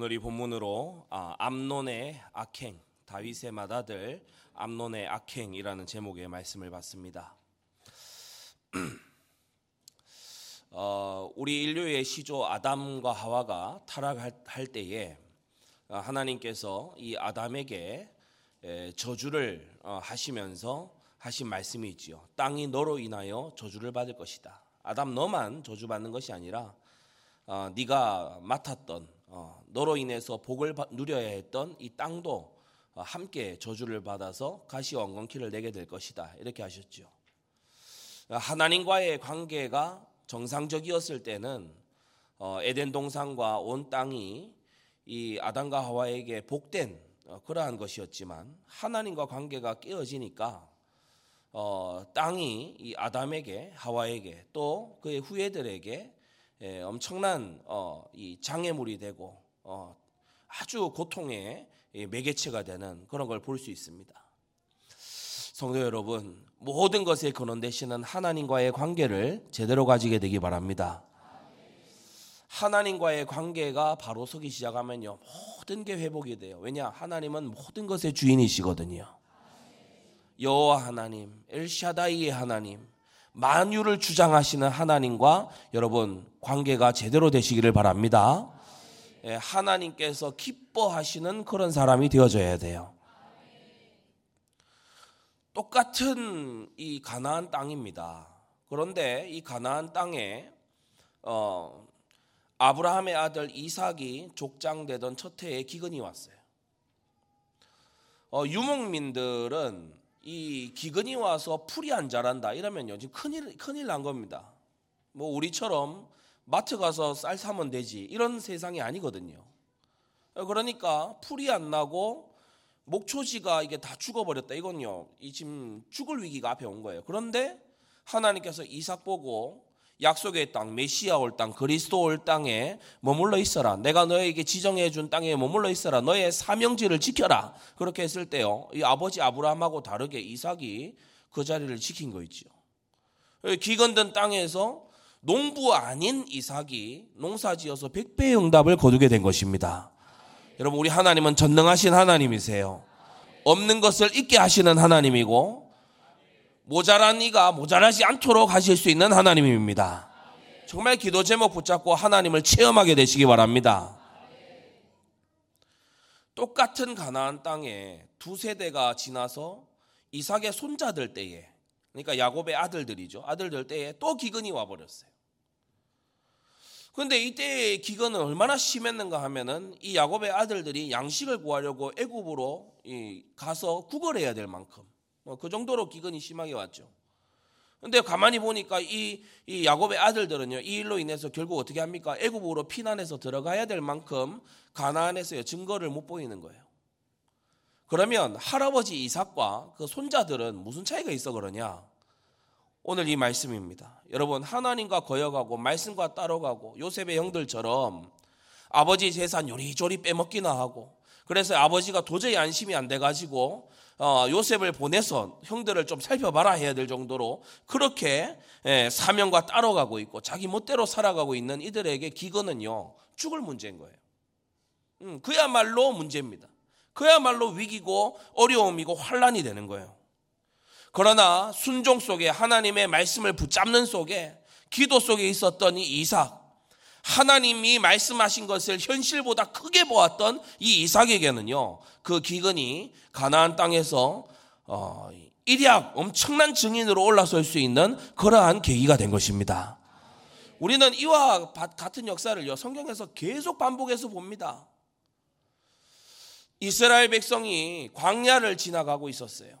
오늘 이 본문으로 아, 암론의 악행, 다윗의 맏아들 암론의 악행이라는 제목의 말씀을 봤습니다. 어, 우리 인류의 시조 아담과 하와가 타락할 때에 어, 하나님께서 이 아담에게 저주를 어, 하시면서 하신 말씀이 있지요. 땅이 너로 인하여 저주를 받을 것이다. 아담 너만 저주받는 것이 아니라 어, 네가 맡았던 어, 너로 인해서 복을 누려야 했던 이 땅도 어, 함께 저주를 받아서 엉겅퀴를 내게 될 것이다. 이렇게 하셨죠. 하나님과의 관계가 정상적이었을 때는 어, 에덴 동산과 온 땅이 이 아담과 하와에게 복된 어, 그러한 것이었지만 하나님과 관계가 깨어지니까 어, 땅이 이 아담에게 하와에게 또 그의 후예들에게 예, 엄청난 어, 이 장애물이 되고 어, 아주 고통의 매개체가 되는 그런 걸 볼 수 있습니다. 성도 여러분, 모든 것에 근원 되시는 하나님과의 관계를 제대로 가지게 되기 바랍니다. 하나님과의 관계가 바로 서기 시작하면요, 모든 게 회복이 돼요. 왜냐? 하나님은 모든 것의 주인이시거든요. 여호와 하나님, 엘샤다이의 하나님, 만유를 주장하시는 하나님과 여러분 관계가 제대로 되시기를 바랍니다. 예, 하나님께서 기뻐하시는 그런 사람이 되어져야 돼요. 똑같은 이 가나안 땅입니다. 그런데 이 가나안 땅에 어, 아브라함의 아들 이삭이 족장되던 첫 해에 기근이 왔어요. 어, 유목민들은 이 기근이 와서 풀이 안 자란다 이러면요 지금 큰일 큰일 난 겁니다. 뭐 우리처럼 마트 가서 쌀 사면 되지 이런 세상이 아니거든요. 그러니까 풀이 안 나고 목초지가 이게 다 죽어버렸다 이건요 이 지금 죽을 위기가 앞에 온 거예요. 그런데 하나님께서 이삭 보고 약속의 땅, 메시아 올 땅, 그리스도 올 땅에 머물러 있어라. 내가 너에게 지정해 준 땅에 머물러 있어라. 너의 사명지를 지켜라. 그렇게 했을 때요. 이 아버지 아브라함하고 다르게 이삭이 그 자리를 지킨 거 있지요. 기건든 땅에서 농부 아닌 이삭이 농사지어서 백배의 응답을 거두게 된 것입니다. 여러분 우리 하나님은 전능하신 하나님이세요. 없는 것을 있게 하시는 하나님이고 모자란 이가 모자라지 않도록 하실 수 있는 하나님입니다. 정말 기도 제목 붙잡고 하나님을 체험하게 되시기 바랍니다. 똑같은 가나안 땅에 두 세대가 지나서 이삭의 손자들 때에 그러니까 야곱의 아들들이죠. 아들들 때에 또 기근이 와 버렸어요. 그런데 이때의 기근은 얼마나 심했는가 하면은 이 야곱의 아들들이 양식을 구하려고 애굽으로 가서 구걸해야 될 만큼 뭐 그 정도로 기근이 심하게 왔죠. 근데 가만히 보니까 이, 이 야곱의 아들들은요 이 일로 인해서 결국 어떻게 합니까? 애굽으로 피난해서 들어가야 될 만큼 가나안에서요 증거를 못 보이는 거예요. 그러면 할아버지 이삭과 그 손자들은 무슨 차이가 있어 그러냐? 오늘 이 말씀입니다. 여러분 하나님과 거여가고 말씀과 따라가고 요셉의 형들처럼 아버지 재산 요리조리 빼먹기나 하고 그래서 아버지가 도저히 안심이 안 돼가지고 어, 요셉을 보내서 형들을 좀 살펴봐라 해야 될 정도로 그렇게 예, 사명과 따라가고 있고 자기 멋대로 살아가고 있는 이들에게 기근은요 죽을 문제인 거예요. 음, 그야말로 문제입니다. 그야말로 위기고 어려움이고 환란이 되는 거예요. 그러나 순종 속에 하나님의 말씀을 붙잡는 속에 기도 속에 있었던 이 이삭 하나님이 말씀하신 것을 현실보다 크게 보았던 이 이삭에게는요, 그 기근이 가나안 땅에서 어, 일약 엄청난 증인으로 올라설 수 있는 그러한 계기가 된 것입니다. 우리는 이와 같은 역사를요, 성경에서 계속 반복해서 봅니다. 이스라엘 백성이 광야를 지나가고 있었어요.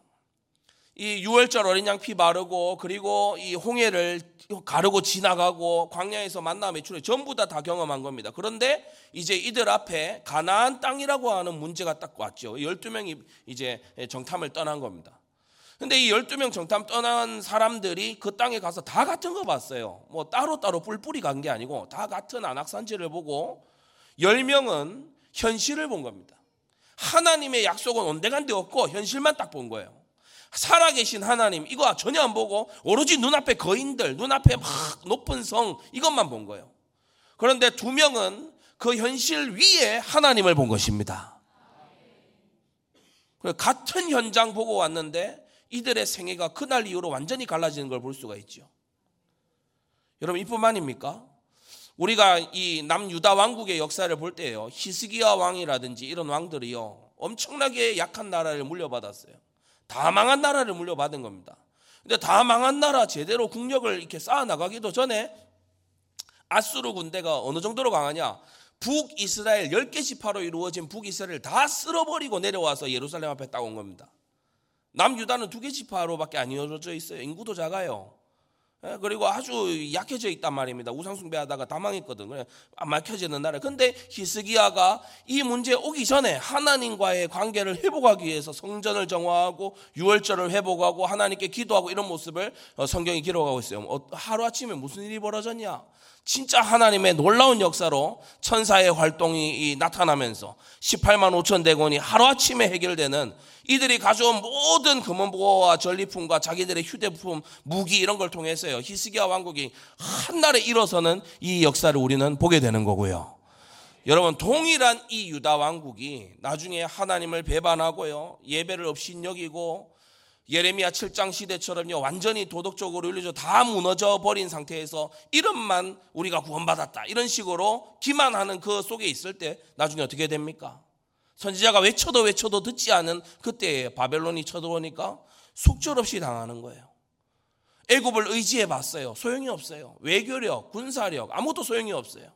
이 유월절 어린 양 피 바르고 그리고 이 홍해를 가르고 지나가고 광야에서 만나 매출에 전부 다 다 경험한 겁니다. 그런데 이제 이들 앞에 가나안 땅이라고 하는 문제가 딱 왔죠. 12명이 이제 정탐을 떠난 겁니다. 근데 이 12명 정탐 떠난 사람들이 그 땅에 가서 다 같은 거 봤어요. 뭐 따로따로 뿔뿔이 간 게 아니고 다 같은 안악산지를 보고 10명은 현실을 본 겁니다. 하나님의 약속은 온데간데 없고 현실만 딱 본 거예요. 살아계신 하나님 이거 전혀 안 보고 오로지 눈앞에 거인들 눈앞에 막 높은 성 이것만 본 거예요. 그런데 두 명은 그 현실 위에 하나님을 본 것입니다. 같은 현장 보고 왔는데 이들의 생애가 그날 이후로 완전히 갈라지는 걸 볼 수가 있죠. 여러분 이뿐만입니까? 우리가 이 남유다 왕국의 역사를 볼 때요. 히스기야 왕이라든지 이런 왕들이요. 엄청나게 약한 나라를 물려받았어요. 다 망한 나라를 물려받은 겁니다. 근데 다 망한 나라 제대로 국력을 이렇게 쌓아 나가기도 전에 아수르 군대가 어느 정도로 강하냐? 북이스라엘 10개 지파로 이루어진 북이스라엘 다 쓸어버리고 내려와서 예루살렘 앞에 딱온 겁니다. 남유다는 두 개 지파로밖에 안 이루어져 있어요. 인구도 작아요. 예, 그리고 아주 약해져 있단 말입니다. 우상숭배하다가 다 망했거든. 그래, 막혀지는 나라. 근데 히스기야가 이 문제 오기 전에 하나님과의 관계를 회복하기 위해서 성전을 정화하고 유월절을 회복하고 하나님께 기도하고 이런 모습을 어, 성경이 기록하고 있어요. 어, 하루아침에 무슨 일이 벌어졌냐? 진짜 하나님의 놀라운 역사로 천사의 활동이 나타나면서 18만 5천 대군이 하루아침에 해결되는 이들이 가져온 모든 금은보화와 전리품과 자기들의 휴대품, 무기 이런 걸 통해서요. 히스기야 왕국이 한날에 일어서는 이 역사를 우리는 보게 되는 거고요. 여러분 동일한 이 유다 왕국이 나중에 하나님을 배반하고요. 예배를 없이 여기고 예레미야 7장 시대처럼요 완전히 도덕적으로 윤리적으로 다 무너져 버린 상태에서 이름만 우리가 구원받았다 이런 식으로 기만하는 그 속에 있을 때 나중에 어떻게 됩니까? 선지자가 외쳐도 외쳐도 듣지 않은 그때에 바벨론이 쳐들어오니까 속절없이 당하는 거예요. 애굽을 의지해 봤어요. 소용이 없어요. 외교력, 군사력 아무것도 소용이 없어요.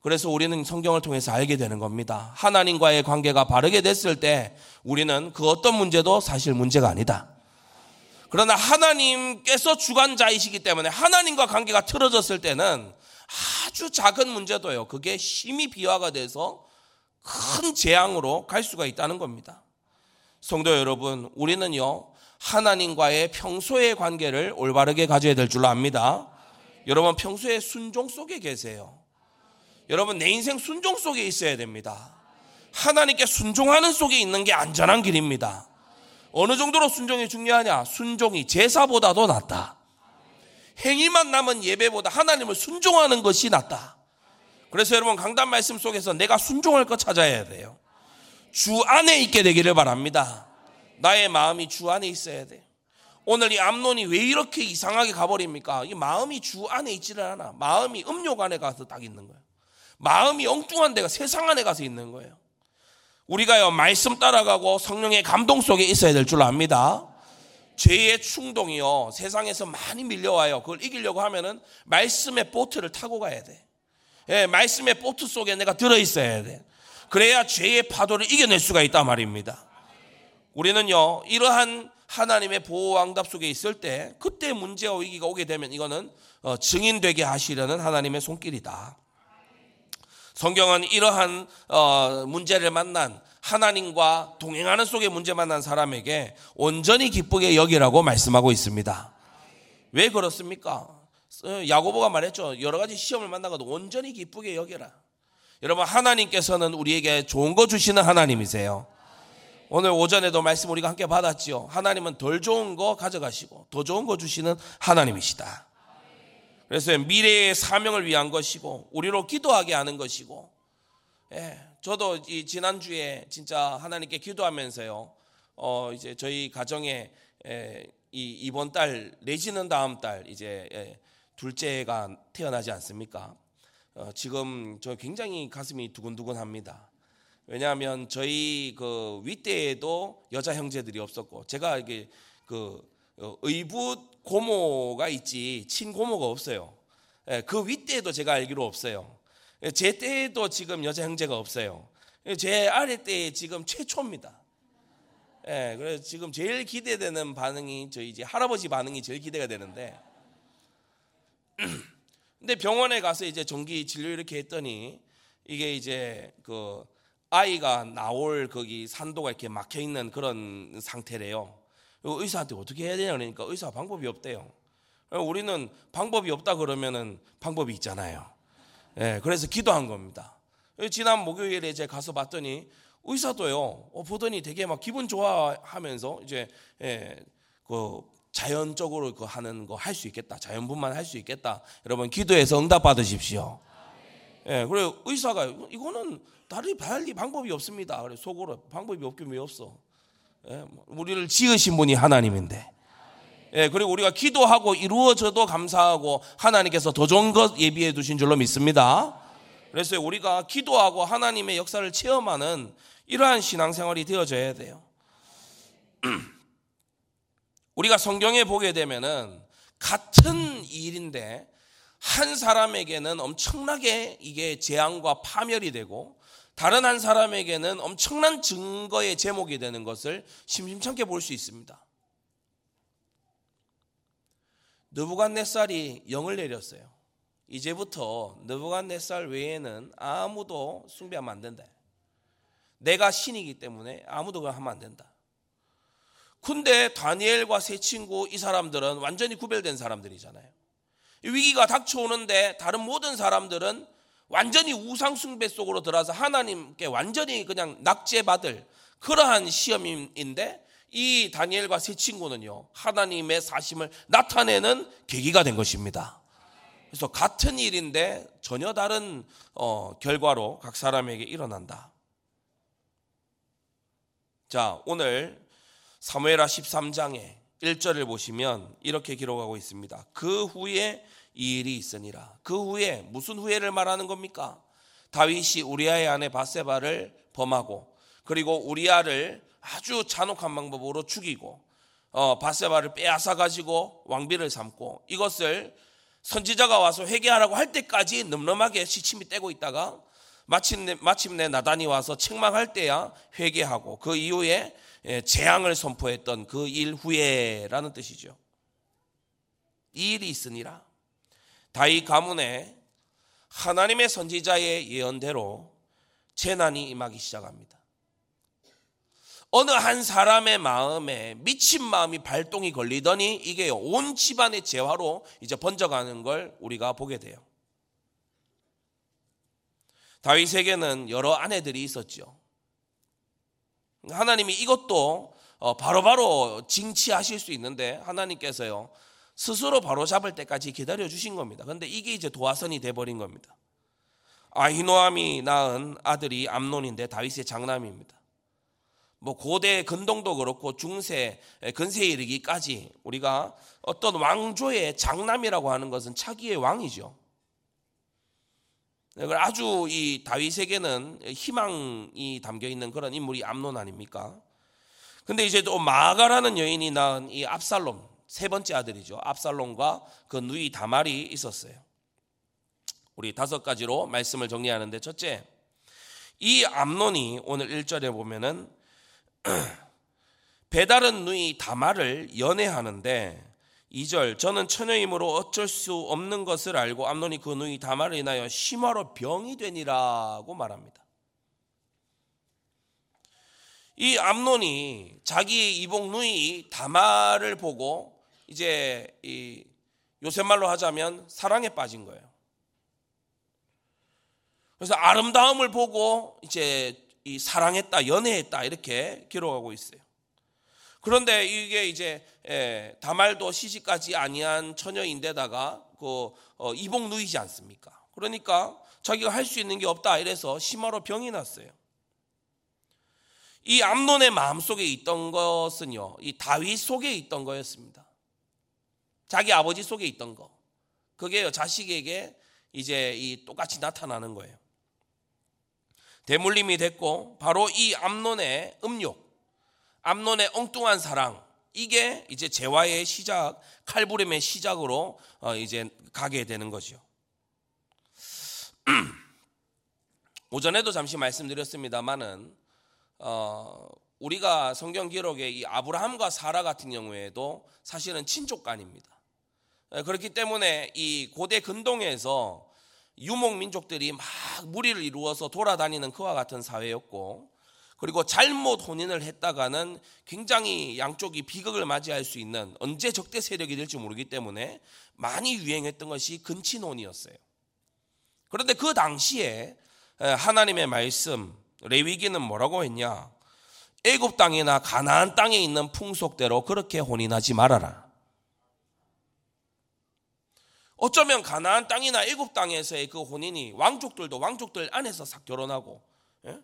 그래서 우리는 성경을 통해서 알게 되는 겁니다. 하나님과의 관계가 바르게 됐을 때 우리는 그 어떤 문제도 사실 문제가 아니다. 그러나 하나님께서 주관자이시기 때문에 하나님과 관계가 틀어졌을 때는 아주 작은 문제도요. 그게 심히 비화가 돼서 큰 재앙으로 갈 수가 있다는 겁니다. 성도 여러분, 우리는요, 하나님과의 평소의 관계를 올바르게 가져야 될 줄로 압니다. 여러분, 평소에 순종 속에 계세요. 여러분 내 인생 순종 속에 있어야 됩니다. 하나님께 순종하는 속에 있는 게 안전한 길입니다. 어느 정도로 순종이 중요하냐? 순종이 제사보다도 낫다. 행위만 남은 예배보다 하나님을 순종하는 것이 낫다. 그래서 여러분 강단 말씀 속에서 내가 순종할 것 찾아야 돼요. 주 안에 있게 되기를 바랍니다. 나의 마음이 주 안에 있어야 돼. 오늘 이 암론이 왜 이렇게 이상하게 가버립니까? 이 마음이 주 안에 있지를 않아. 마음이 음욕 안에 가서 딱 있는 거예요. 마음이 엉뚱한 데가 세상 안에 가서 있는 거예요. 우리가요, 말씀 따라가고 성령의 감동 속에 있어야 될 줄 압니다. 죄의 충동이요, 세상에서 많이 밀려와요. 그걸 이기려고 하면은 말씀의 보트를 타고 가야 돼. 예, 말씀의 보트 속에 내가 들어있어야 돼. 그래야 죄의 파도를 이겨낼 수가 있단 말입니다. 우리는요, 이러한 하나님의 보호왕답 속에 있을 때, 그때 문제와 위기가 오게 되면 이거는 어, 증인되게 하시려는 하나님의 손길이다. 성경은 이러한 어, 문제를 만난 하나님과 동행하는 속에 문제 만난 사람에게 온전히 기쁘게 여기라고 말씀하고 있습니다. 왜 그렇습니까? 어, 야고보가 말했죠. 여러 가지 시험을 만나고도 온전히 기쁘게 여겨라. 여러분 하나님께서는 우리에게 좋은 거 주시는 하나님이세요. 오늘 오전에도 말씀 우리가 함께 받았지요. 하나님은 덜 좋은 거 가져가시고 더 좋은 거 주시는 하나님이시다. 그래서 미래의 사명을 위한 것이고 우리로 기도하게 하는 것이고 예, 저도 이 지난주에 진짜 하나님께 기도하면서요. 어 이제 저희 가정에 예, 이 이번 달 내지는 다음 달 이제 예, 둘째가 태어나지 않습니까? 어, 지금 저 굉장히 가슴이 두근두근합니다. 왜냐하면 저희 그 윗대에도 여자 형제들이 없었고 제가 이게 그 어, 의붓 고모가 있지 친고모가 없어요. 예, 그 윗대에도 제가 알기로 없어요. 예, 제 때에도 지금 여자 형제가 없어요. 예, 제 아래 때에 지금 최초입니다. 예, 그래서 지금 제일 기대되는 반응이 저희 이제 할아버지 반응이 제일 기대가 되는데, 근데 병원에 가서 이제 정기 진료 이렇게 했더니 이게 이제 그 아이가 나올 거기 산도가 이렇게 막혀 있는 그런 상태래요. 의사한테 어떻게 해야 되냐 그러니까 의사 방법이 없대요. 우리는 방법이 없다 그러면은 방법이 있잖아요. 예, 그래서 기도한 겁니다. 지난 목요일에 제가 가서 봤더니 의사도요. 어, 보더니 되게 막 기분 좋아하면서 이제 예, 그 자연적으로 그 하는 거 할 수 있겠다. 자연분만 할 수 있겠다. 여러분 기도해서 응답 받으십시오. 예, 그래 의사가 이거는 다른 달리 방법이 없습니다. 그래 속으로 방법이 없긴 왜 없어? 예, 뭐 우리를 지으신 분이 하나님인데. 예, 그리고 우리가 기도하고 이루어져도 감사하고 하나님께서 더 좋은 것 예비해 두신 줄로 믿습니다. 그래서 우리가 기도하고 하나님의 역사를 체험하는 이러한 신앙생활이 되어져야 돼요. 우리가 성경에 보게 되면은 같은 일인데 한 사람에게는 엄청나게 이게 재앙과 파멸이 되고 다른 한 사람에게는 엄청난 증거의 제목이 되는 것을 심심찮게 볼 수 있습니다. 느부갓네살이 영을 내렸어요. 이제부터 느부갓네살 외에는 아무도 숭배하면 안 된다. 내가 신이기 때문에 아무도 그걸 하면 안 된다. 근데 다니엘과 세 친구 이 사람들은 완전히 구별된 사람들이잖아요. 위기가 닥쳐오는데 다른 모든 사람들은 완전히 우상숭배 속으로 들어서 하나님께 완전히 그냥 낙제받을 그러한 시험인데 이 다니엘과 세 친구는요 하나님의 사심을 나타내는 계기가 된 것입니다. 그래서 같은 일인데 전혀 다른 어, 결과로 각 사람에게 일어난다. 자 오늘 사무엘하 13장에 1절을 보시면 이렇게 기록하고 있습니다. 그 후에 이 일이 있으니라. 그 후에 무슨 후회를 말하는 겁니까? 다윗이 우리아의 아내 바세바를 범하고 그리고 우리아를 아주 잔혹한 방법으로 죽이고 어, 바세바를 빼앗아 가지고 왕비를 삼고 이것을 선지자가 와서 회개하라고 할 때까지 늠름하게 시침이 떼고 있다가 마침내, 마침내 나단이 와서 책망할 때야 회개하고 그 이후에 예, 재앙을 선포했던 그 일 후에라는 뜻이죠. 이 일이 있으니라. 다윗 가문에 하나님의 선지자의 예언대로 재난이 임하기 시작합니다. 어느 한 사람의 마음에 미친 마음이 발동이 걸리더니 이게 온 집안의 재화로 이제 번져가는 걸 우리가 보게 돼요. 다윗에게는 여러 아내들이 있었죠. 하나님이 이것도 어, 바로바로 징치하실 수 있는데 하나님께서요 스스로 바로 잡을 때까지 기다려 주신 겁니다. 근데 이게 이제 도화선이 돼 버린 겁니다. 아히노암이 낳은 아들이 암논인데 다윗의 장남입니다. 뭐 고대 근동도 그렇고 중세 근세에 이르기까지 우리가 어떤 왕조의 장남이라고 하는 것은 차기의 왕이죠. 아주 이 다윗에게는 희망이 담겨 있는 그런 인물이 암론 아닙니까? 근데 이제 또 마가라는 여인이 낳은 이 압살롬 세 번째 아들이죠. 압살롬과 그 누이 다말이 있었어요. 우리 다섯 가지로 말씀을 정리하는데 첫째, 이 암론이 오늘 1절에 보면은 배다른 누이 다말을 연애하는데 2절 저는 처녀이므로 어쩔 수 없는 것을 알고 암논이 그 누이 다말을 인하여 심화로 병이 되니라고 말합니다. 이 암논이 자기 이복 누이 다말을 보고 이제 이 요새 말로 하자면 사랑에 빠진 거예요. 그래서 아름다움을 보고 이제 이 사랑했다, 연애했다 이렇게 기록하고 있어요. 그런데 이게 이제 예, 다말도 시집까지 아니한 처녀인데다가 그 어, 이복 누이지 않습니까? 그러니까 자기가 할 수 있는 게 없다 이래서 심화로 병이 났어요. 이 암론의 마음 속에 있던 것은요, 이 다윗 속에 있던 거였습니다. 자기 아버지 속에 있던 거. 그게 자식에게 이제 이 똑같이 나타나는 거예요. 대물림이 됐고 바로 이 암론의 음욕, 암론의 엉뚱한 사랑 이게 이제 재화의 시작, 칼부림의 시작으로 어, 이제 가게 되는 거죠. 오전에도 잠시 말씀드렸습니다만은 어, 우리가 성경 기록에 이 아브라함과 사라 같은 경우에도 사실은 친족 간입니다. 예, 그렇기 때문에 이 고대 근동에서 유목 민족들이 막 무리를 이루어서 돌아다니는 그와 같은 사회였고 그리고 잘못 혼인을 했다가는 굉장히 양쪽이 비극을 맞이할 수 있는 언제 적대 세력이 될지 모르기 때문에 많이 유행했던 것이 근친혼이었어요. 그런데 그 당시에 하나님의 말씀 레위기는 뭐라고 했냐? 애굽 땅이나 가나안 땅에 있는 풍속대로 그렇게 혼인하지 말아라. 어쩌면 가나안 땅이나 애굽 땅에서의 그 혼인이 왕족들도 왕족들 안에서 싹 결혼하고 예?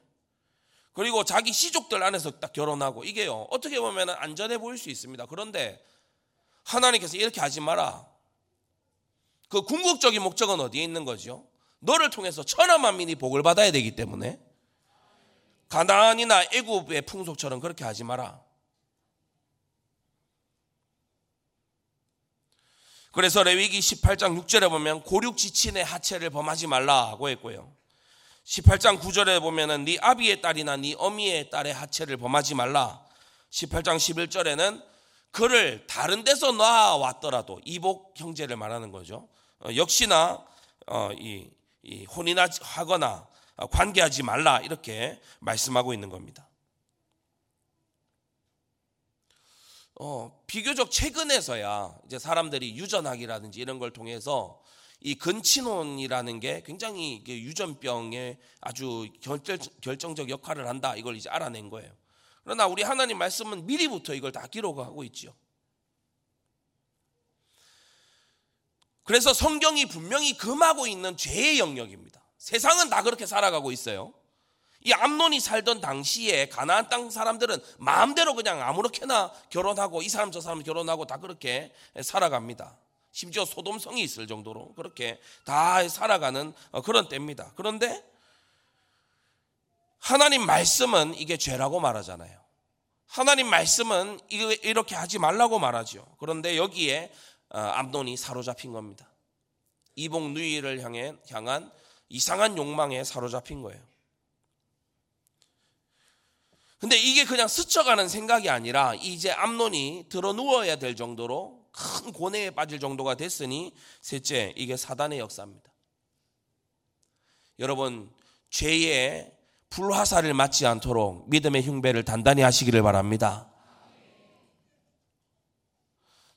그리고 자기 시족들 안에서 딱 결혼하고 이게요 어떻게 보면 안전해 보일 수 있습니다. 그런데 하나님께서 이렇게 하지 마라. 그 궁극적인 목적은 어디에 있는 거죠? 너를 통해서 천하 만민이 복을 받아야 되기 때문에 가나안이나 애굽의 풍속처럼 그렇게 하지 마라. 그래서 레위기 18장 6절에 보면 고륙 지친의 하체를 범하지 말라고 했고요. 18장 9절에 보면은 네 아비의 딸이나 네 어미의 딸의 하체를 범하지 말라. 18장 11절에는 그를 다른 데서 놔왔더라도 이복 형제를 말하는 거죠. 어, 역시나 어, 이, 이 혼인하거나 관계하지 말라 이렇게 말씀하고 있는 겁니다. 어, 비교적 최근에서야 이제 사람들이 유전학이라든지 이런 걸 통해서 이 근친혼이라는 게 굉장히 유전병에 아주 결정적 역할을 한다 이걸 이제 알아낸 거예요. 그러나 우리 하나님 말씀은 미리부터 이걸 다 기록하고 있죠. 그래서 성경이 분명히 금하고 있는 죄의 영역입니다. 세상은 다 그렇게 살아가고 있어요. 이 암론이 살던 당시에 가나안 땅 사람들은 마음대로 그냥 아무렇게나 결혼하고 이 사람 저 사람 결혼하고 다 그렇게 살아갑니다. 심지어 소돔성이 있을 정도로 그렇게 다 살아가는 그런 때입니다. 그런데 하나님 말씀은 이게 죄라고 말하잖아요. 하나님 말씀은 이렇게 하지 말라고 말하죠. 그런데 여기에 어, 암론이 사로잡힌 겁니다. 이복 누이를 향해 향한 이상한 욕망에 사로잡힌 거예요. 근데 이게 그냥 스쳐가는 생각이 아니라 이제 암론이 들어 누워야 될 정도로 큰 고뇌에 빠질 정도가 됐으니 셋째 이게 사단의 역사입니다. 여러분 죄의 불화살을 맞지 않도록 믿음의 흉배를 단단히 하시기를 바랍니다.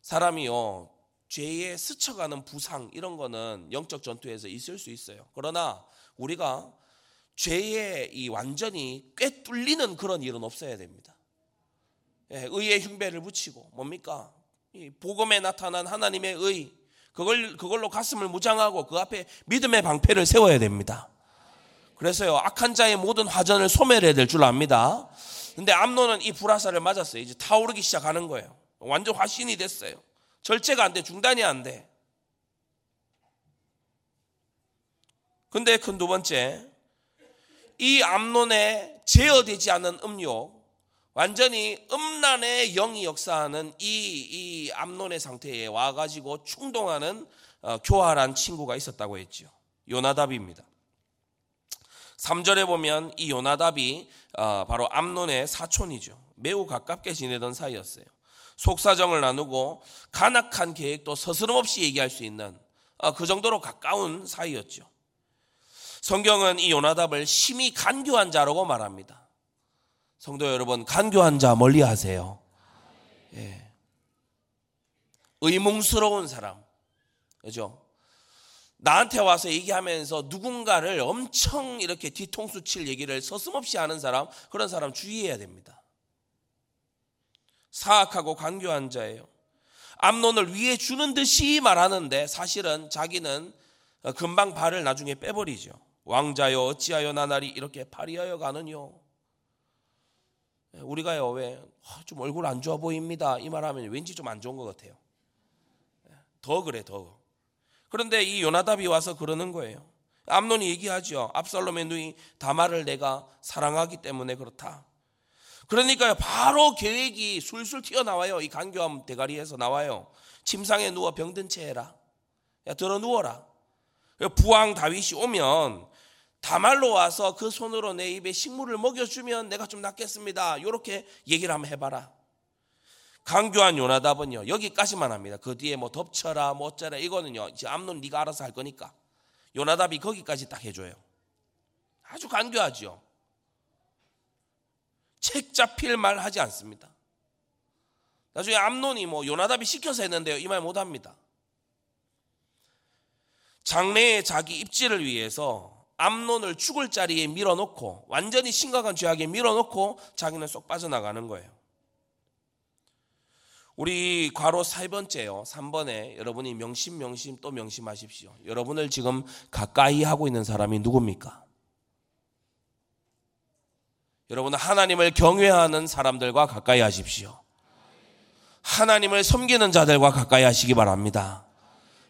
사람이요 죄에 스쳐가는 부상 이런 거는 영적 전투에서 있을 수 있어요. 그러나 우리가 죄에 이 완전히 꽤 뚫리는 그런 일은 없어야 됩니다. 예, 의의 흉배를 붙이고 뭡니까? 이 복음에 나타난 하나님의 의 그걸 그걸로 가슴을 무장하고 그 앞에 믿음의 방패를 세워야 됩니다. 그래서요 악한 자의 모든 화전을 소멸해야 될 줄 압니다. 근데 암노는 이 불화살을 맞았어요. 이제 타오르기 시작하는 거예요. 완전 화신이 됐어요. 절제가 안 돼, 중단이 안 돼. 근데 큰 두 번째, 이 암론에 제어되지 않은 음욕, 완전히 음란의 영이 역사하는 이, 이 암론의 상태에 와가지고 충동하는 어, 교활한 친구가 있었다고 했죠. 요나답입니다. 3절에 보면 이 요나답이 어, 바로 암론의 사촌이죠. 매우 가깝게 지내던 사이였어요. 속사정을 나누고 간악한 계획도 서스럼없이 얘기할 수 있는 어, 그 정도로 가까운 사이였죠. 성경은 이 요나답을 심히 간교한 자라고 말합니다. 성도 여러분, 간교한 자 멀리 하세요. 예. 의문스러운 사람. 그죠? 나한테 와서 얘기하면서 누군가를 엄청 이렇게 뒤통수 칠 얘기를 서슴없이 하는 사람, 그런 사람 주의해야 됩니다. 사악하고 간교한 자예요. 암론을 위해 주는 듯이 말하는데 사실은 자기는 금방 발을 나중에 빼버리죠. 왕자여 어찌하여 나날이 이렇게 파리하여 가느뇨. 우리가요 왜좀 아, 얼굴 안 좋아 보입니다 이 말하면 왠지 좀 안 좋은 것 같아요. 더 그래 더. 그런데 이 요나답이 와서 그러는 거예요. 암론이 얘기하죠. 압살롬의 누이 다말을 내가 사랑하기 때문에 그렇다. 그러니까요, 바로 계획이 술술 튀어나와요. 이 간교함 대가리에서 나와요. 침상에 누워 병든 채 해라. 야, 들어 누워라. 부왕 다윗이 오면 다말로 와서 그 손으로 내 입에 식물을 먹여주면 내가 좀 낫겠습니다. 이렇게 얘기를 한번 해봐라. 강교한 요나답은요 여기까지만 합니다. 그 뒤에 뭐 덮쳐라 뭐 어쩌라 이거는요 이제 암론 네가 알아서 할 거니까 요나답이 거기까지 딱 해줘요. 아주 간교하죠. 책 잡힐 말 하지 않습니다. 나중에 암론이 뭐 요나답이 시켜서 했는데요. 이 말 못합니다. 장래에 자기 입지를 위해서 암론을 죽을 자리에 밀어놓고 완전히 심각한 죄악에 밀어놓고 자기는 쏙 빠져나가는 거예요. 우리 괄호 세 번째요. 3번에 여러분이 명심 명심 또 명심하십시오. 여러분을 지금 가까이 하고 있는 사람이 누굽니까? 여러분은 하나님을 경외하는 사람들과 가까이 하십시오. 하나님을 섬기는 자들과 가까이 하시기 바랍니다.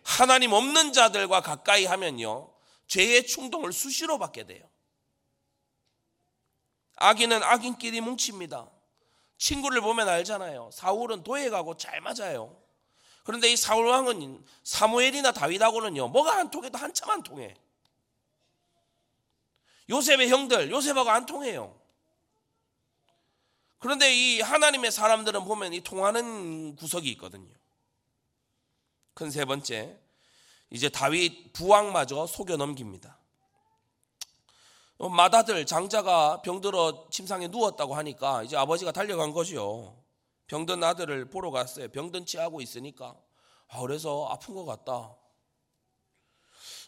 하나님 없는 자들과 가까이 하면요. 죄의 충동을 수시로 받게 돼요. 악인은 악인끼리 뭉칩니다. 친구를 보면 알잖아요. 사울은 도에 가고 잘 맞아요. 그런데 이 사울 왕은 사무엘이나 다윗하고는요. 뭐가 안 통해도 한참 안 통해. 요셉의 형들, 요셉하고 안 통해요. 그런데 이 하나님의 사람들은 보면 이 통하는 구석이 있거든요. 큰 세 번째, 이제 다윗 부왕마저 속여 넘깁니다. 어, 마다들 장자가 병들어 침상에 누웠다고 하니까 이제 아버지가 달려간 거죠. 병든 아들을 보러 갔어요. 병든 치하고 있으니까 아, 그래서 아픈 것 같다.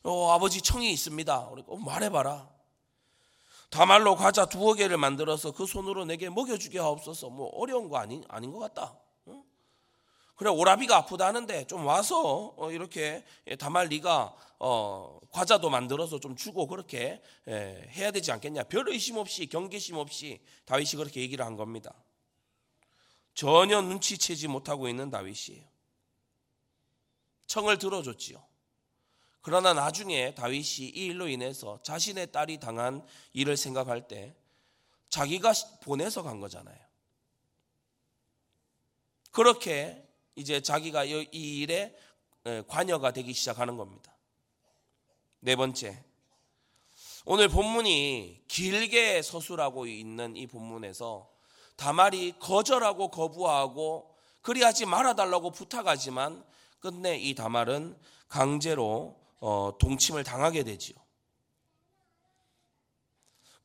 어, 아버지 청이 있습니다. 그러니까 어, 말해봐라. 다말로 과자 두어 개를 만들어서 그 손으로 내게 먹여주게 하옵소서. 뭐 어려운 거 아닌 아닌 것 같다. 그래 오라비가 아프다는데 좀 와서 어, 이렇게 다말 네가 어, 과자도 만들어서 좀 주고 그렇게 예, 해야 되지 않겠냐. 별 의심 없이 경계심 없이 다윗이 그렇게 얘기를 한 겁니다. 전혀 눈치채지 못하고 있는 다윗이에요. 청을 들어줬지요. 그러나 나중에 다윗이 이 일로 인해서 자신의 딸이 당한 일을 생각할 때 자기가 보내서 간 거잖아요. 그렇게 이제 자기가 이 일에 관여가 되기 시작하는 겁니다. 네 번째. 오늘 본문이 길게 서술하고 있는 이 본문에서 다말이 거절하고 거부하고 그리하지 말아달라고 부탁하지만 끝내 이 다말은 강제로 어, 동침을 당하게 되지요.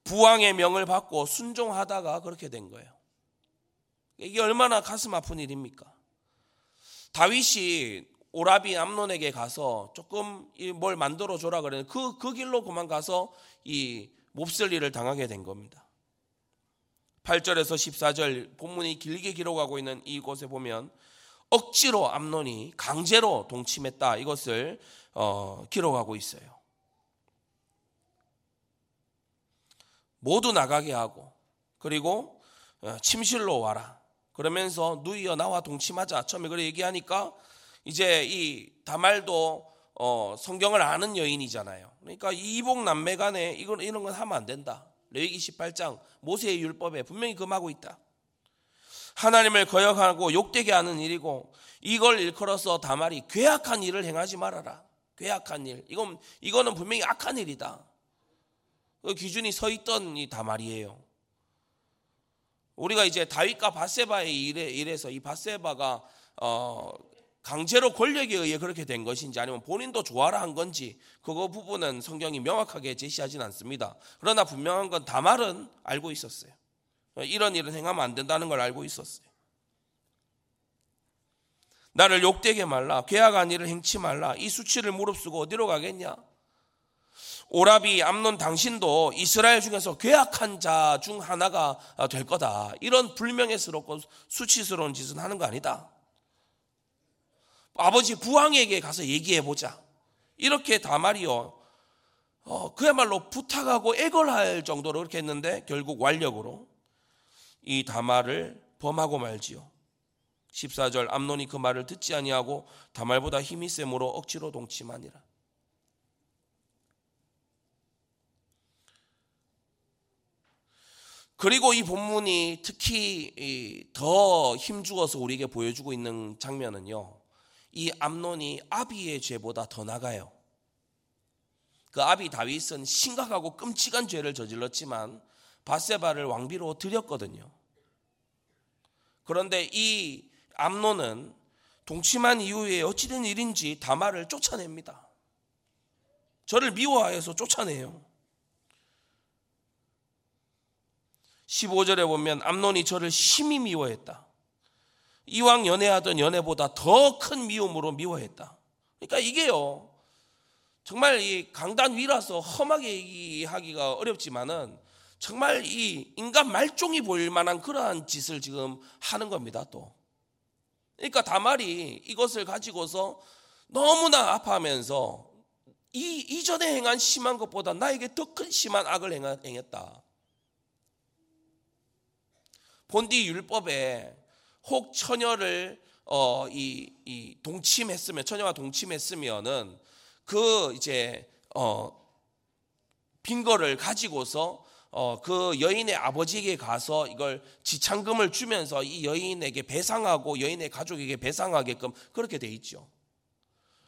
부왕의 명을 받고 순종하다가 그렇게 된 거예요. 이게 얼마나 가슴 아픈 일입니까? 다윗이 오라비 암론에게 가서 조금 뭘 만들어 줘라 그래. 그, 그 길로 그만 가서 이 몹쓸 일을 당하게 된 겁니다. 8절에서 14절 본문이 길게 기록하고 있는 이곳에 보면 억지로 암론이 강제로 동침했다 이것을 어, 기록하고 있어요. 모두 나가게 하고 그리고 어, 침실로 와라. 그러면서 누이여 나와 동침하자. 처음에 그래 얘기하니까 이제 이 다말도 어, 성경을 아는 여인이잖아요. 그러니까 이복 남매 간에 이건 이런 건 하면 안 된다. 레위기 18장 모세의 율법에 분명히 금하고 있다. 하나님을 거역하고 욕되게 하는 일이고 이걸 일컬어서 다말이 괴악한 일을 행하지 말아라. 괴악한 일. 이건 이거는 분명히 악한 일이다. 그 기준이 서 있던 이 다말이에요. 우리가 이제 다윗과 바세바의 일에 일에서 이 바세바가 어 강제로 권력에 의해 그렇게 된 것인지 아니면 본인도 좋아라 한 건지 그거 부분은 성경이 명확하게 제시하진 않습니다. 그러나 분명한 건 다말은 알고 있었어요. 이런 일은 행하면 안 된다는 걸 알고 있었어요. 나를 욕되게 말라. 괴악한 일을 행치 말라. 이 수치를 무릅쓰고 어디로 가겠냐? 오라비 암론 당신도 이스라엘 중에서 괴악한 자 중 하나가 될 거다. 이런 불명예스럽고 수치스러운 짓은 하는 거 아니다. 아버지 부왕에게 가서 얘기해 보자. 이렇게 다말이요. 어, 그야말로 부탁하고 애걸할 정도로 그렇게 했는데 결국 완력으로 이 다말을 범하고 말지요. 14절 암논이 그 말을 듣지 아니하고 다말보다 힘이 셈으로 억지로 동침하니라. 그리고 이 본문이 특히 더 힘주어서 우리에게 보여주고 있는 장면은요. 이 암론이 아비의 죄보다 더 나가요. 그 아비 다윗은 심각하고 끔찍한 죄를 저질렀지만 바세바를 왕비로 드렸거든요. 그런데 이 암론은 동침한 이후에 어찌된 일인지 다말을 쫓아냅니다. 저를 미워하여서 쫓아내요. 15절에 보면 암론이 저를 심히 미워했다. 이왕 연애하던 연애보다 더 큰 미움으로 미워했다. 그러니까 이게요. 정말 이 강단 위라서 험하게 얘기하기가 어렵지만은 정말 이 인간 말종이 보일 만한 그러한 짓을 지금 하는 겁니다, 또. 그러니까 다말이 이것을 가지고서 너무나 아파하면서 이 이전에 행한 심한 것보다 나에게 더 큰 심한 악을 행했다. 본디 율법에 혹 처녀를 어, 이, 이 동침했으면 처녀와 동침했으면은 그 이제 어, 빈거를 가지고서 어, 그 여인의 아버지에게 가서 이걸 지창금을 주면서 이 여인에게 배상하고 여인의 가족에게 배상하게끔 그렇게 돼 있죠.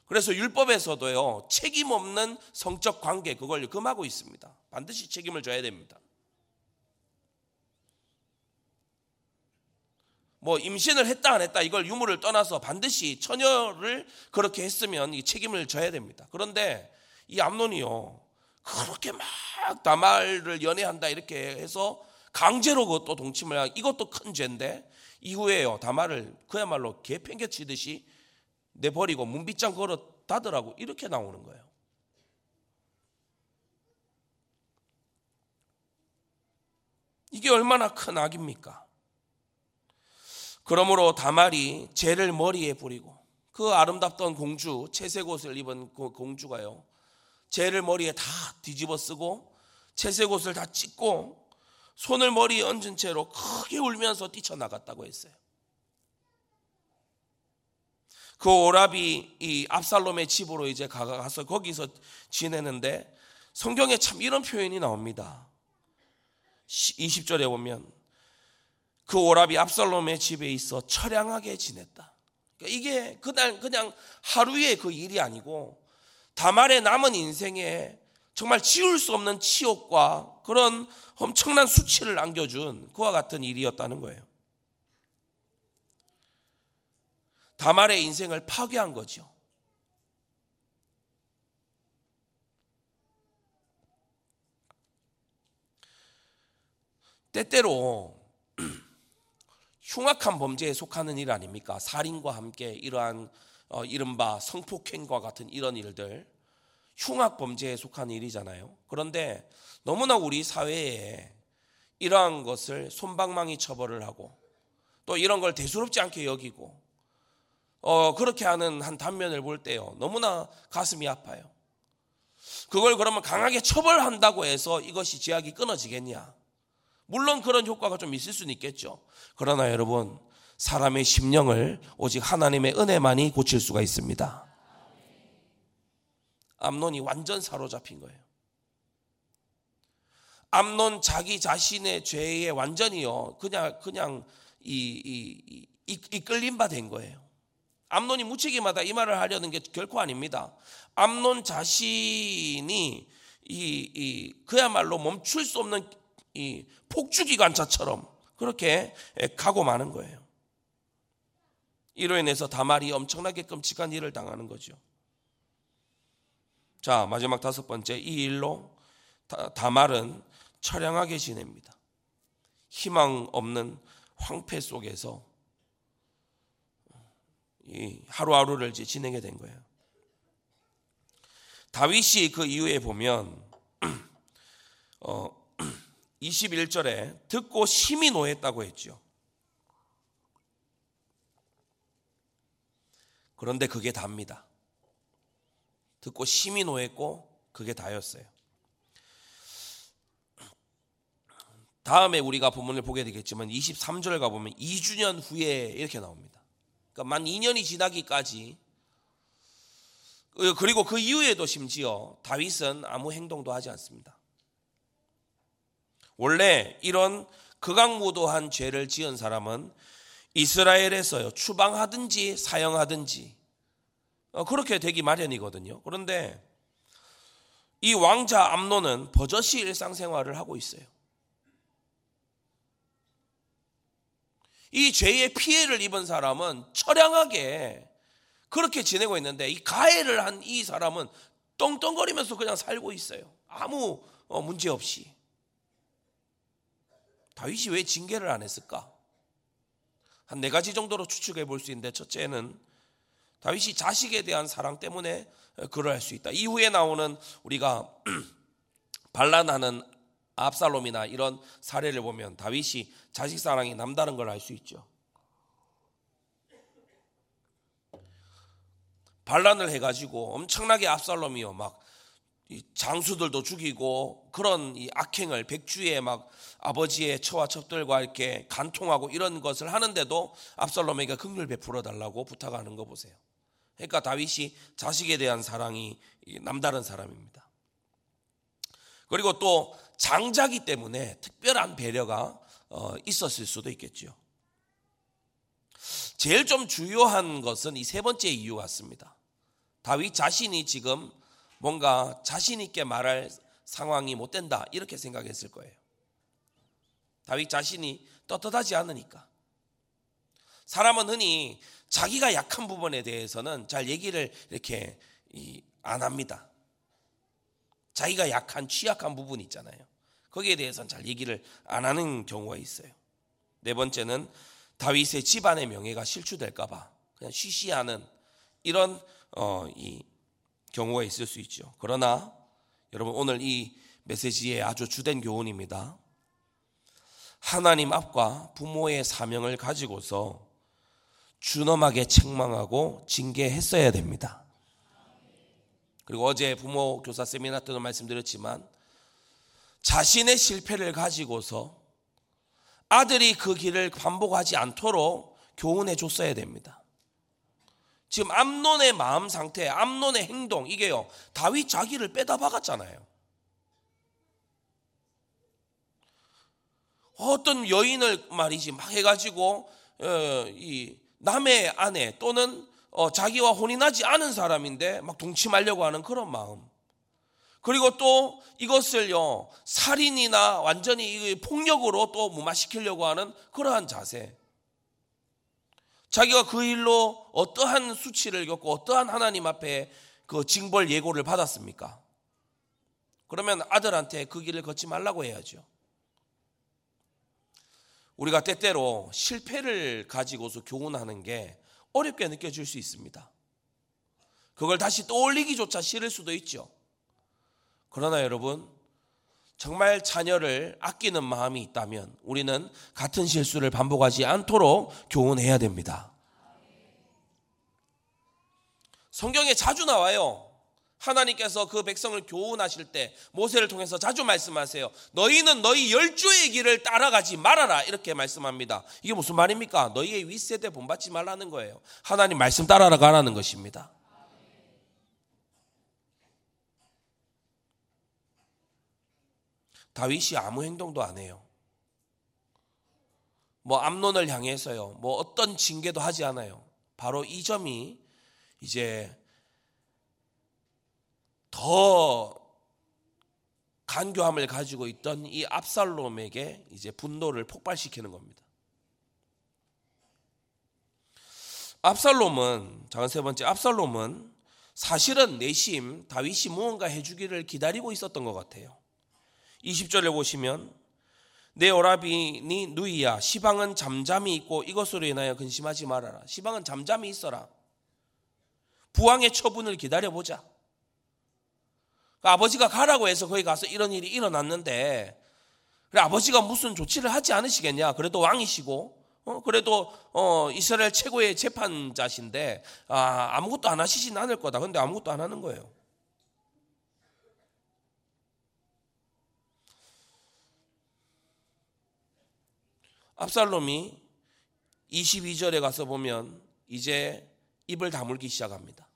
그래서 율법에서도요 책임 없는 성적 관계 그걸 금하고 있습니다. 반드시 책임을 져야 됩니다. 뭐 임신을 했다 안 했다 이걸 유무를 떠나서 반드시 처녀를 그렇게 했으면 이 책임을 져야 됩니다. 그런데 이 암론이요 그렇게 막 다말을 연애한다 이렇게 해서 강제로 그것도 동침을 하 이것도 큰 죄인데 이후에요 다말을 그야말로 개팽개치듯이 내버리고 문빗장 걸어 닫으라고 이렇게 나오는 거예요. 이게 얼마나 큰 악입니까? 그러므로 다말이 죄를 머리에 부리고 그 아름답던 공주 채색 옷을 입은 그 공주가요 죄를 머리에 다 뒤집어 쓰고 채색 옷을 다 찢고 손을 머리에 얹은 채로 크게 울면서 뛰쳐나갔다고 했어요. 그 오랍이 이 압살롬의 집으로 이제 가서 거기서 지내는데 성경에 참 이런 표현이 나옵니다. 20절에 보면 그 오랍이 압살롬의 집에 있어 처량하게 지냈다. 그러니까 이게 그날 그냥 하루의 그 일이 아니고 다말의 남은 인생에 정말 지울 수 없는 치욕과 그런 엄청난 수치를 남겨준 그와 같은 일이었다는 거예요. 다말의 인생을 파괴한 거죠. 때때로 흉악한 범죄에 속하는 일 아닙니까? 살인과 함께 이러한 어, 이른바 성폭행과 같은 이런 일들 흉악 범죄에 속한 일이잖아요. 그런데 너무나 우리 사회에 이러한 것을 손방망이 처벌을 하고 또 이런 걸 대수롭지 않게 여기고 어, 그렇게 하는 한 단면을 볼 때요. 너무나 가슴이 아파요. 그걸 그러면 강하게 처벌한다고 해서 이것이 제약이 끊어지겠냐? 물론 그런 효과가 좀 있을 수는 있겠죠. 그러나 여러분, 사람의 심령을 오직 하나님의 은혜만이 고칠 수가 있습니다. 암론이 완전 사로잡힌 거예요. 암론 자기 자신의 죄에 완전히요, 그냥, 그냥 이, 이, 이, 이끌림 바된 거예요. 암론이 무책임하다 이 말을 하려는 게 결코 아닙니다. 암론 자신이 이, 이 그야말로 멈출 수 없는 이 폭주기관차처럼 그렇게 가고 마는 거예요. 이로 인해서 다말이 엄청나게 끔찍한 일을 당하는 거죠. 자, 마지막 다섯 번째 이 일로 다말은 처량하게 지냅니다. 희망 없는 황폐 속에서 이 하루하루를 지내게 된 거예요. 다윗이 그 이후에 보면 어, 21절에 듣고 심히 노했다고 했죠. 그런데 그게 답니다. 듣고 심히 노했고 그게 다였어요. 다음에 우리가 본문을 보게 되겠지만 23절 가보면 2주년 후에 이렇게 나옵니다. 그러니까 만 2년이 지나기까지 그리고 그 이후에도 심지어 다윗은 아무 행동도 하지 않습니다. 원래 이런 극악무도한 죄를 지은 사람은 이스라엘에서요 추방하든지 사형하든지 어, 그렇게 되기 마련이거든요. 그런데 이 왕자 암노는 버젓이 일상생활을 하고 있어요. 이 죄의 피해를 입은 사람은 처량하게 그렇게 지내고 있는데 이 가해를 한 이 사람은 떵떵거리면서 그냥 살고 있어요. 아무 어, 문제 없이. 다윗이 왜 징계를 안 했을까? 한 네 가지 정도로 추측해 볼 수 있는데 첫째는 다윗이 자식에 대한 사랑 때문에 그러할 수 있다. 이후에 나오는 우리가 반란하는 압살롬이나 이런 사례를 보면 다윗이 자식 사랑이 남다른 걸 알 수 있죠. 반란을 해가지고 엄청나게 압살롬이요 막 장수들도 죽이고 그런 이 악행을 백주의 막 아버지의 처와 첩들과 이렇게 간통하고 이런 것을 하는데도 압살롬에게 긍휼 베풀어 달라고 부탁하는 거 보세요. 그러니까 다윗이 자식에 대한 사랑이 남다른 사람입니다. 그리고 또 장자기 때문에 특별한 배려가 어, 있었을 수도 있겠죠. 제일 좀 주요한 것은 이 세 번째 이유 같습니다. 다윗 자신이 지금 뭔가 자신 있게 말할 상황이 못 된다 이렇게 생각했을 거예요. 다윗 자신이 떳떳하지 않으니까. 사람은 흔히 자기가 약한 부분에 대해서는 잘 얘기를 이렇게 안 합니다. 자기가 약한 취약한 부분이 있잖아요. 거기에 대해서는 잘 얘기를 안 하는 경우가 있어요. 네 번째는 다윗의 집안의 명예가 실추될까봐 그냥 쉬쉬하는 이런 어, 이 경우가 있을 수 있죠. 그러나 여러분 오늘 이 메시지의 아주 주된 교훈입니다. 하나님 앞과 부모의 사명을 가지고서 준엄하게 책망하고 징계했어야 됩니다. 그리고 어제 부모 교사 세미나 때도 말씀드렸지만 자신의 실패를 가지고서 아들이 그 길을 반복하지 않도록 교훈해 줬어야 됩니다. 지금 암론의 마음 상태, 암론의 행동 이게요. 다윗 자기를 빼다 박았잖아요. 어떤 여인을 말이지 막 해가지고 어, 이 남의 아내 또는 어, 자기와 혼인하지 않은 사람인데 막 동침하려고 하는 그런 마음. 그리고 또 이것을요 살인이나 완전히 폭력으로 또 무마시키려고 하는 그러한 자세. 자기가 그 일로 어떠한 수치를 겪고 어떠한 하나님 앞에 그 징벌 예고를 받았습니까? 그러면 아들한테 그 길을 걷지 말라고 해야죠. 우리가 때때로 실패를 가지고서 교훈하는 게 어렵게 느껴질 수 있습니다. 그걸 다시 떠올리기조차 싫을 수도 있죠. 그러나 여러분, 정말 자녀를 아끼는 마음이 있다면 우리는 같은 실수를 반복하지 않도록 교훈해야 됩니다. 성경에 자주 나와요. 하나님께서 그 백성을 교훈하실 때 모세를 통해서 자주 말씀하세요. 너희는 너희 열조의 길을 따라가지 말아라. 이렇게 말씀합니다. 이게 무슨 말입니까? 너희의 윗세대 본받지 말라는 거예요. 하나님 말씀 따라가라는 것입니다. 다윗이 아무 행동도 안 해요. 뭐 암론을 향해서요. 뭐 어떤 징계도 하지 않아요. 바로 이 점이 이제 더 간교함을 가지고 있던 이 압살롬에게 이제 분노를 폭발시키는 겁니다. 압살롬은 작은 세 번째 압살롬은 사실은 내심 다윗이 무언가 해주기를 기다리고 있었던 것 같아요. 20절에 보시면 내 오라비니 누이야 시방은 잠잠히 있고 이것으로 인하여 근심하지 말아라. 시방은 잠잠히 있어라. 부왕의 처분을 기다려 보자. 그 아버지가 가라고 해서 거기 가서 이런 일이 일어났는데 그래 아버지가 무슨 조치를 하지 않으시겠냐? 그래도 왕이시고 어, 그래도 어, 이스라엘 최고의 재판자신데 아, 아무것도 안 하시진 않을 거다. 근데 아무것도 안 하는 거예요. 압살롬이 22절에 가서 보면 이제 입을 다물기 시작합니다.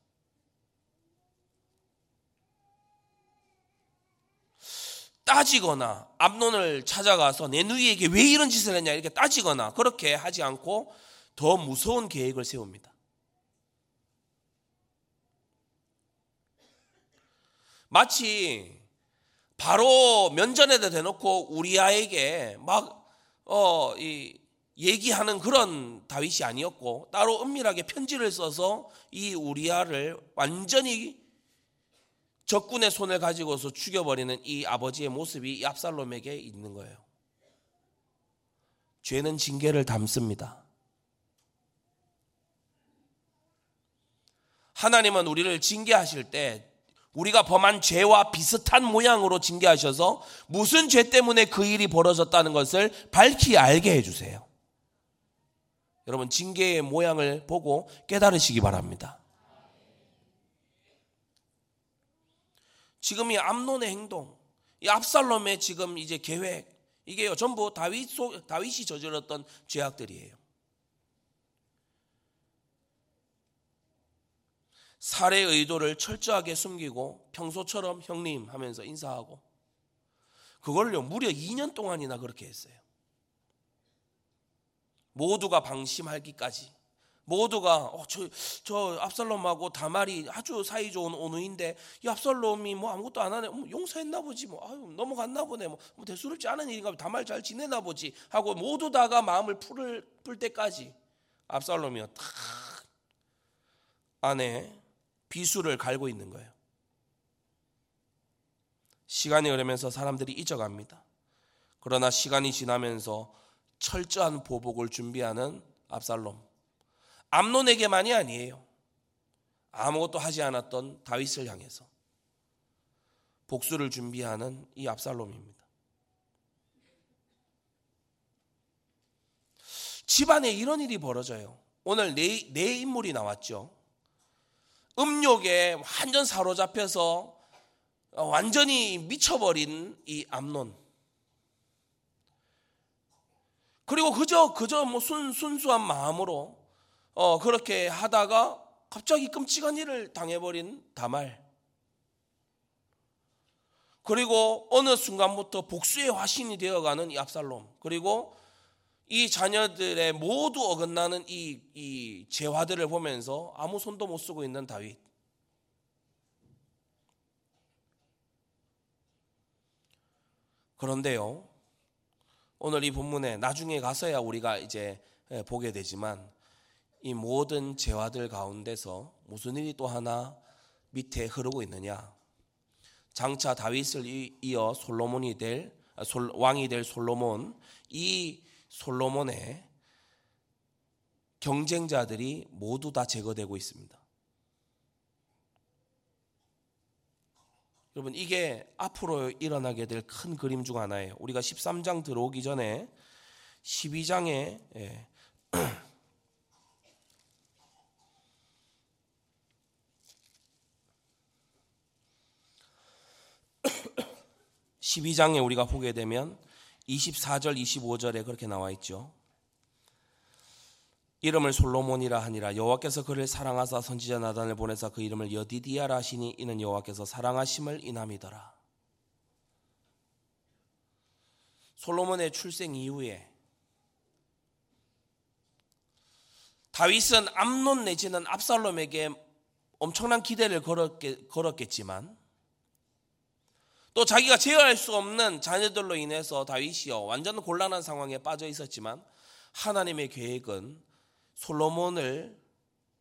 따지거나 암론을 찾아가서 내 누이에게 왜 이런 짓을 했냐 이렇게 따지거나 그렇게 하지 않고 더 무서운 계획을 세웁니다. 마치 바로 면전에다 대놓고 우리아에게 막 어, 이, 얘기하는 그런 다윗이 아니었고 따로 은밀하게 편지를 써서 이 우리아를 완전히 적군의 손을 가지고서 죽여버리는 이 아버지의 모습이 이 압살롬에게 있는 거예요. 죄는 징계를 담습니다. 하나님은 우리를 징계하실 때 우리가 범한 죄와 비슷한 모양으로 징계하셔서 무슨 죄 때문에 그 일이 벌어졌다는 것을 밝히 알게 해주세요. 여러분, 징계의 모양을 보고 깨달으시기 바랍니다. 지금 이 암론의 행동, 이 압살롬의 지금 이제 계획, 이게 전부 다윗 속, 다윗이 저질렀던 죄악들이에요. 살해 의도를 철저하게 숨기고 평소처럼 형님 하면서 인사하고 그걸요 무려 2년 동안이나 그렇게 했어요. 모두가 방심하기까지. 모두가 어, 저, 저 압살롬하고 다말이 아주 사이 좋은 오누인데 이 압살롬이 뭐 아무것도 안 하네. 뭐 용서했나 보지 뭐. 아유 넘어갔나 보네 뭐, 뭐 대수롭지 않은 일인가 다말 잘 지내나 보지 하고 모두 다가 마음을 풀을 풀 때까지 압살롬이요 탁 안에 비수를 갈고 있는 거예요. 시간이 흐르면서 사람들이 잊어갑니다. 그러나 시간이 지나면서 철저한 보복을 준비하는 압살롬. 암론에게만이 아니에요. 아무것도 하지 않았던 다윗을 향해서 복수를 준비하는 이 압살롬입니다. 집안에 이런 일이 벌어져요. 오늘 네, 네 인물이 나왔죠. 음욕에 완전 사로잡혀서 완전히 미쳐버린 이 암론. 그리고 그저 그저 뭐 순, 순수한 마음으로 어, 그렇게 하다가 갑자기 끔찍한 일을 당해버린 다말. 그리고 어느 순간부터 복수의 화신이 되어가는 이 압살롬. 그리고 이 자녀들의 모두 어긋나는 이, 이 재화들을 보면서 아무 손도 못 쓰고 있는 다윗. 그런데요, 오늘 이 본문에 나중에 가서야 우리가 이제 보게 되지만 이 모든 재화들 가운데서 무슨 일이 또 하나 밑에 흐르고 있느냐? 장차 다윗을 이어 솔로몬이 될 왕이 될 솔로몬 이 솔로몬의 경쟁자들이 모두 다 제거되고 있습니다. 여러분 이게 앞으로 일어나게 될 큰 그림 중 하나예요. 우리가 13장 들어오기 전에 12장에 예. 12장에 우리가 보게 되면 24절, 25절에 그렇게 나와 있죠. 이름을 솔로몬이라 하니라 여호와께서 그를 사랑하사 선지자 나단을 보내사 그 이름을 여디디아라 하시니 이는 여호와께서 사랑하심을 인함이더라. 솔로몬의 출생 이후에 다윗은 암론 내지는 압살롬에게 엄청난 기대를 걸었겠지만 또 자기가 제어할 수 없는 자녀들로 인해서 다윗이요 완전 곤란한 상황에 빠져 있었지만 하나님의 계획은 솔로몬을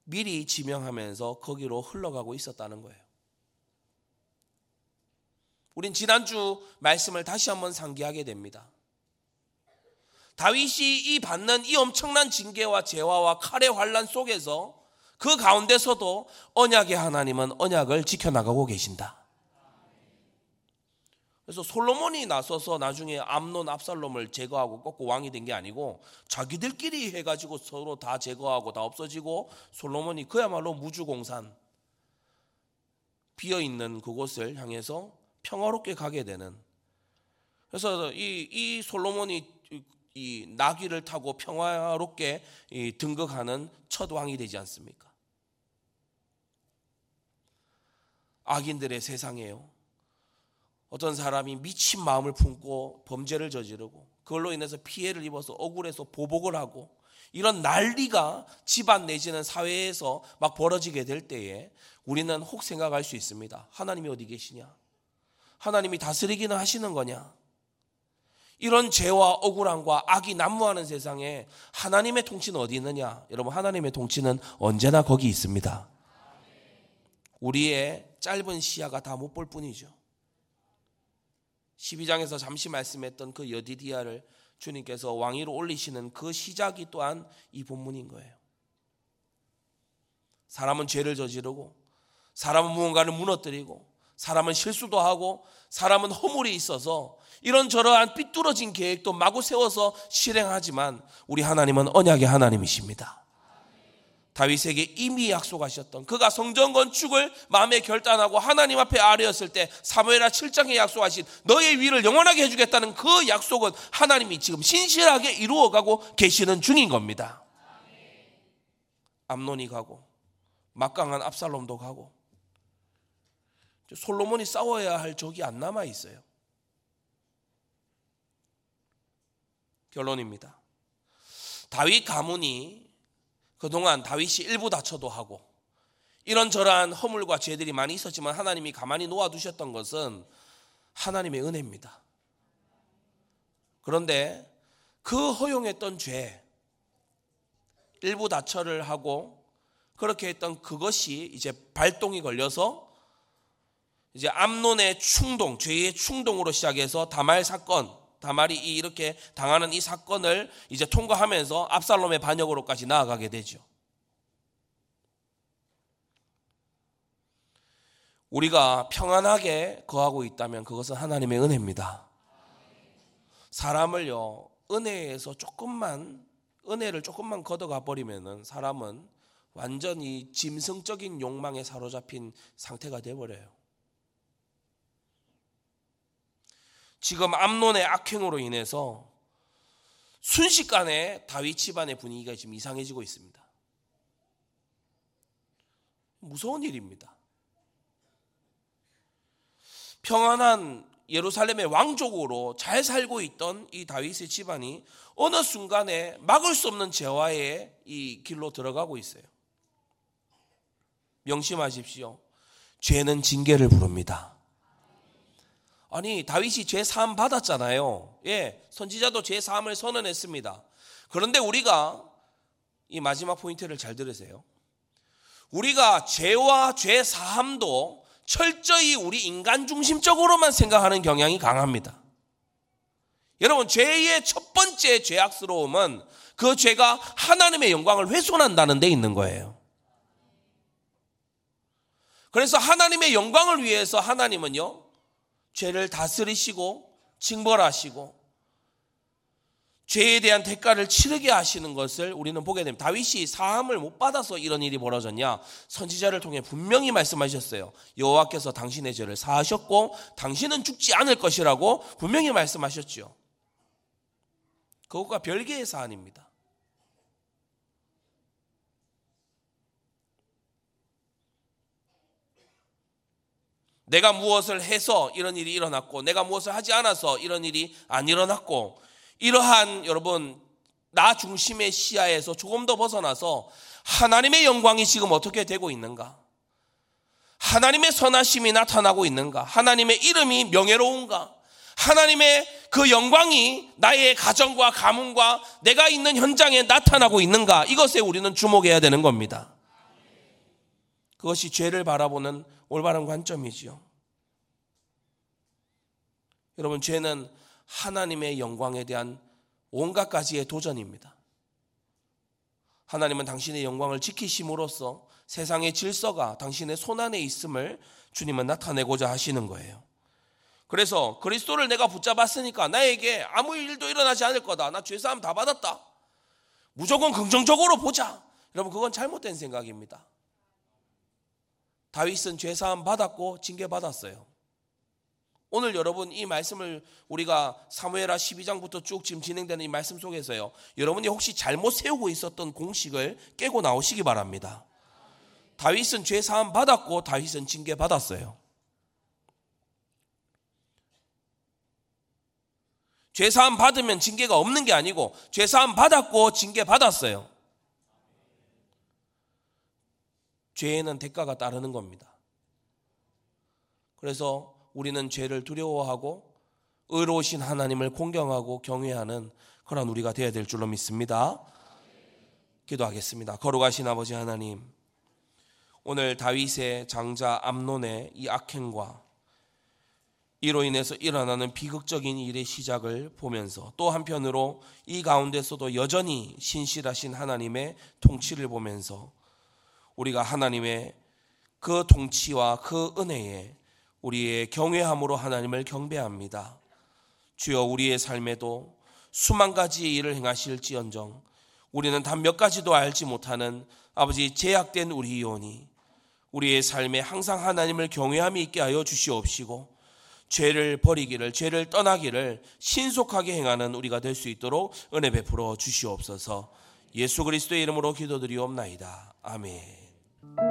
미리 지명하면서 거기로 흘러가고 있었다는 거예요. 우린 지난주 말씀을 다시 한번 상기하게 됩니다. 다윗이 이 받는 이 엄청난 징계와 재화와 칼의 환란 속에서 그 가운데서도 언약의 하나님은 언약을 지켜나가고 계신다. 그래서 솔로몬이 나서서 나중에 암론 압살롬을 제거하고 꺾고 왕이 된 게 아니고 자기들끼리 해가지고 서로 다 제거하고 다 없어지고 솔로몬이 그야말로 무주공산 비어 있는 그곳을 향해서 평화롭게 가게 되는. 그래서 이, 이 솔로몬이 이 나귀를 타고 평화롭게 등극하는 첫 왕이 되지 않습니까? 악인들의 세상이에요. 어떤 사람이 미친 마음을 품고 범죄를 저지르고 그걸로 인해서 피해를 입어서 억울해서 보복을 하고 이런 난리가 집안 내지는 사회에서 막 벌어지게 될 때에 우리는 혹 생각할 수 있습니다. 하나님이 어디 계시냐? 하나님이 다스리기는 하시는 거냐? 이런 죄와 억울함과 악이 난무하는 세상에 하나님의 통치는 어디 있느냐? 여러분, 하나님의 통치는 언제나 거기 있습니다. 우리의 짧은 시야가 다 못 볼 뿐이죠. 12장에서 잠시 말씀했던 그 여디디아를 주님께서 왕위로 올리시는 그 시작이 또한 이 본문인 거예요. 사람은 죄를 저지르고 사람은 무언가를 무너뜨리고 사람은 실수도 하고 사람은 허물이 있어서 이런 저러한 삐뚤어진 계획도 마구 세워서 실행하지만 우리 하나님은 언약의 하나님이십니다. 다윗에게 이미 약속하셨던 그가 성전 건축을 마음에 결단하고 하나님 앞에 아뢰었을 때 사무엘하 7장에 약속하신 너의 위를 영원하게 해주겠다는 그 약속은 하나님이 지금 신실하게 이루어가고 계시는 중인 겁니다. 암론이 가고 막강한 압살롬도 가고 솔로몬이 싸워야 할 적이 안 남아 있어요. 결론입니다. 다윗 가문이 그동안 다윗이 일부 다쳐도 하고 이런저런 허물과 죄들이 많이 있었지만 하나님이 가만히 놓아두셨던 것은 하나님의 은혜입니다. 그런데 그 허용했던 죄, 일부 다처를 하고 그렇게 했던 그것이 이제 발동이 걸려서 이제 암론의 충동, 죄의 충동으로 시작해서 다말 사건, 다말이 이렇게 당하는 이 사건을 이제 통과하면서 압살롬의 반역으로까지 나아가게 되죠. 우리가 평안하게 거하고 있다면 그것은 하나님의 은혜입니다. 사람을요, 은혜에서 조금만, 은혜를 조금만 걷어가 버리면은 사람은 완전히 짐승적인 욕망에 사로잡힌 상태가 되어버려요. 지금 암론의 악행으로 인해서 순식간에 다윗 집안의 분위기가 지금 이상해지고 있습니다. 무서운 일입니다. 평안한 예루살렘의 왕족으로 잘 살고 있던 이 다윗의 집안이 어느 순간에 막을 수 없는 재화의 이 길로 들어가고 있어요. 명심하십시오. 죄는 징계를 부릅니다. 아니 다윗이 죄 사함 받았잖아요. 예, 선지자도 죄 사함을 선언했습니다. 그런데 우리가 이 마지막 포인트를 잘 들으세요. 우리가 죄와 죄 사함도 철저히 우리 인간 중심적으로만 생각하는 경향이 강합니다. 여러분 죄의 첫 번째 죄악스러움은 그 죄가 하나님의 영광을 훼손한다는 데 있는 거예요. 그래서 하나님의 영광을 위해서 하나님은요 죄를 다스리시고 징벌하시고 죄에 대한 대가를 치르게 하시는 것을 우리는 보게 됩니다. 다윗이 사함을 못 받아서 이런 일이 벌어졌냐? 선지자를 통해 분명히 말씀하셨어요. 여호와께서 당신의 죄를 사하셨고 당신은 죽지 않을 것이라고 분명히 말씀하셨죠. 그것과 별개의 사안입니다. 내가 무엇을 해서 이런 일이 일어났고 내가 무엇을 하지 않아서 이런 일이 안 일어났고 이러한 여러분 나 중심의 시야에서 조금 더 벗어나서 하나님의 영광이 지금 어떻게 되고 있는가? 하나님의 선하심이 나타나고 있는가? 하나님의 이름이 명예로운가? 하나님의 그 영광이 나의 가정과 가문과 내가 있는 현장에 나타나고 있는가? 이것에 우리는 주목해야 되는 겁니다. 그것이 죄를 바라보는 올바른 관점이지요. 여러분, 죄는 하나님의 영광에 대한 온갖 가지의 도전입니다. 하나님은 당신의 영광을 지키심으로써 세상의 질서가 당신의 손안에 있음을 주님은 나타내고자 하시는 거예요. 그래서 그리스도를 내가 붙잡았으니까 나에게 아무 일도 일어나지 않을 거다. 나 죄사함 다 받았다. 무조건 긍정적으로 보자. 여러분 그건 잘못된 생각입니다. 다윗은 죄사함 받았고 징계 받았어요. 오늘 여러분 이 말씀을 우리가 사무엘하 12장부터 쭉 지금 진행되는 이 말씀 속에서요. 여러분이 혹시 잘못 세우고 있었던 공식을 깨고 나오시기 바랍니다. 다윗은 죄 사함 받았고 다윗은 징계 받았어요. 죄 사함 받으면 징계가 없는 게 아니고 죄 사함 받았고 징계 받았어요. 죄에는 대가가 따르는 겁니다. 그래서 우리는 죄를 두려워하고 의로우신 하나님을 공경하고 경외하는 그런 우리가 되어야 될 줄로 믿습니다. 기도하겠습니다. 거룩하신 아버지 하나님, 오늘 다윗의 장자 암론의 이 악행과 이로 인해서 일어나는 비극적인 일의 시작을 보면서 또 한편으로 이 가운데서도 여전히 신실하신 하나님의 통치를 보면서 우리가 하나님의 그 통치와 그 은혜에 우리의 경외함으로 하나님을 경배합니다. 주여 우리의 삶에도 수만 가지의 일을 행하실지언정 우리는 단 몇 가지도 알지 못하는 아버지 제약된 우리 영혼이 우리의 삶에 항상 하나님을 경외함이 있게 하여 주시옵시고 죄를 버리기를 죄를 떠나기를 신속하게 행하는 우리가 될 수 있도록 은혜 베풀어 주시옵소서. 예수 그리스도의 이름으로 기도드리옵나이다. 아멘. thank you